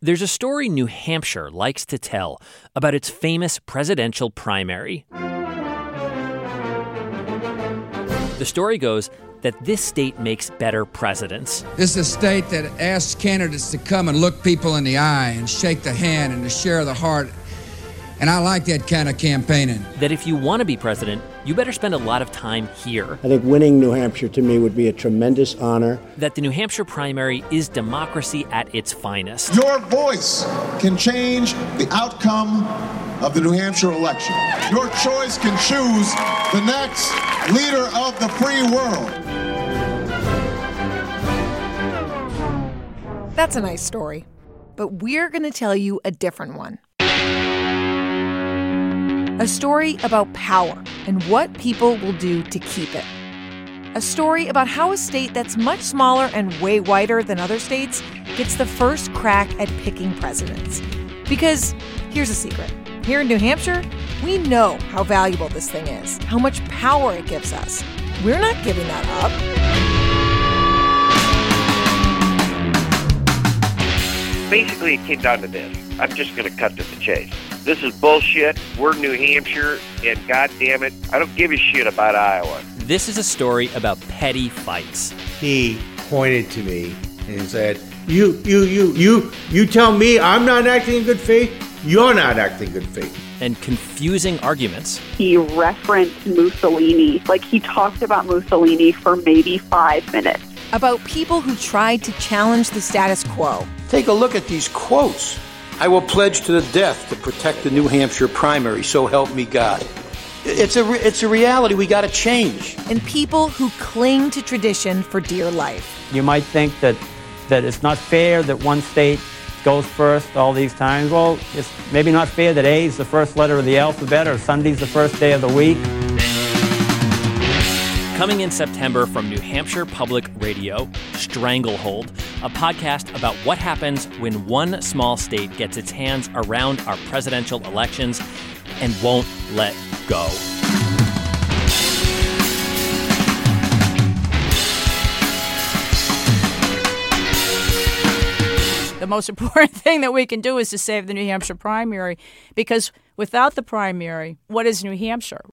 There's a story New Hampshire likes to tell about its famous presidential primary. The story goes that this state makes better presidents. This is a state that asks candidates to come and look people in the eye and shake the hand and to share the heart. And I like that kind of campaigning. That if you want to be president, you better spend a lot of time here. I think winning New Hampshire to me would be a tremendous honor. That the New Hampshire primary is democracy at its finest. Your voice can change the outcome of the New Hampshire election. Your choice can choose the next leader of the free world. That's a nice story. But we're going to tell you a different one. A story about power and what people will do to keep it. A story about how a state that's much smaller and way whiter than other states gets the first crack at picking presidents. Because here's a secret here in New Hampshire, we know how valuable this thing is, how much power it gives us. We're not giving that up. Basically, it came down to this. I'm just going to cut to the chase. This is bullshit. We're New Hampshire, and God damn it, I don't give a shit about Iowa. This is a story about petty fights. He pointed to me and said, "You, you, you, you, you tell me I'm not acting in good faith. You're not acting in good faith." And confusing arguments. He referenced Mussolini, like he talked about Mussolini for maybe five minutes. About people who tried to challenge the status quo. Take a look at these quotes. I will pledge to the death to protect the New Hampshire primary, so help me God. It's a, re- it's a reality we got to change. And people who cling to tradition for dear life. You might think that, that it's not fair that one state goes first all these times. Well, it's maybe not fair that A is the first letter of the alphabet or Sunday's the first day of the week. Coming in September from New Hampshire Public Radio, Stranglehold, a podcast about what happens when one small state gets its hands around our presidential elections and won't let go. The most important thing that we can do is to save the New Hampshire primary because without the primary, what is New Hampshire?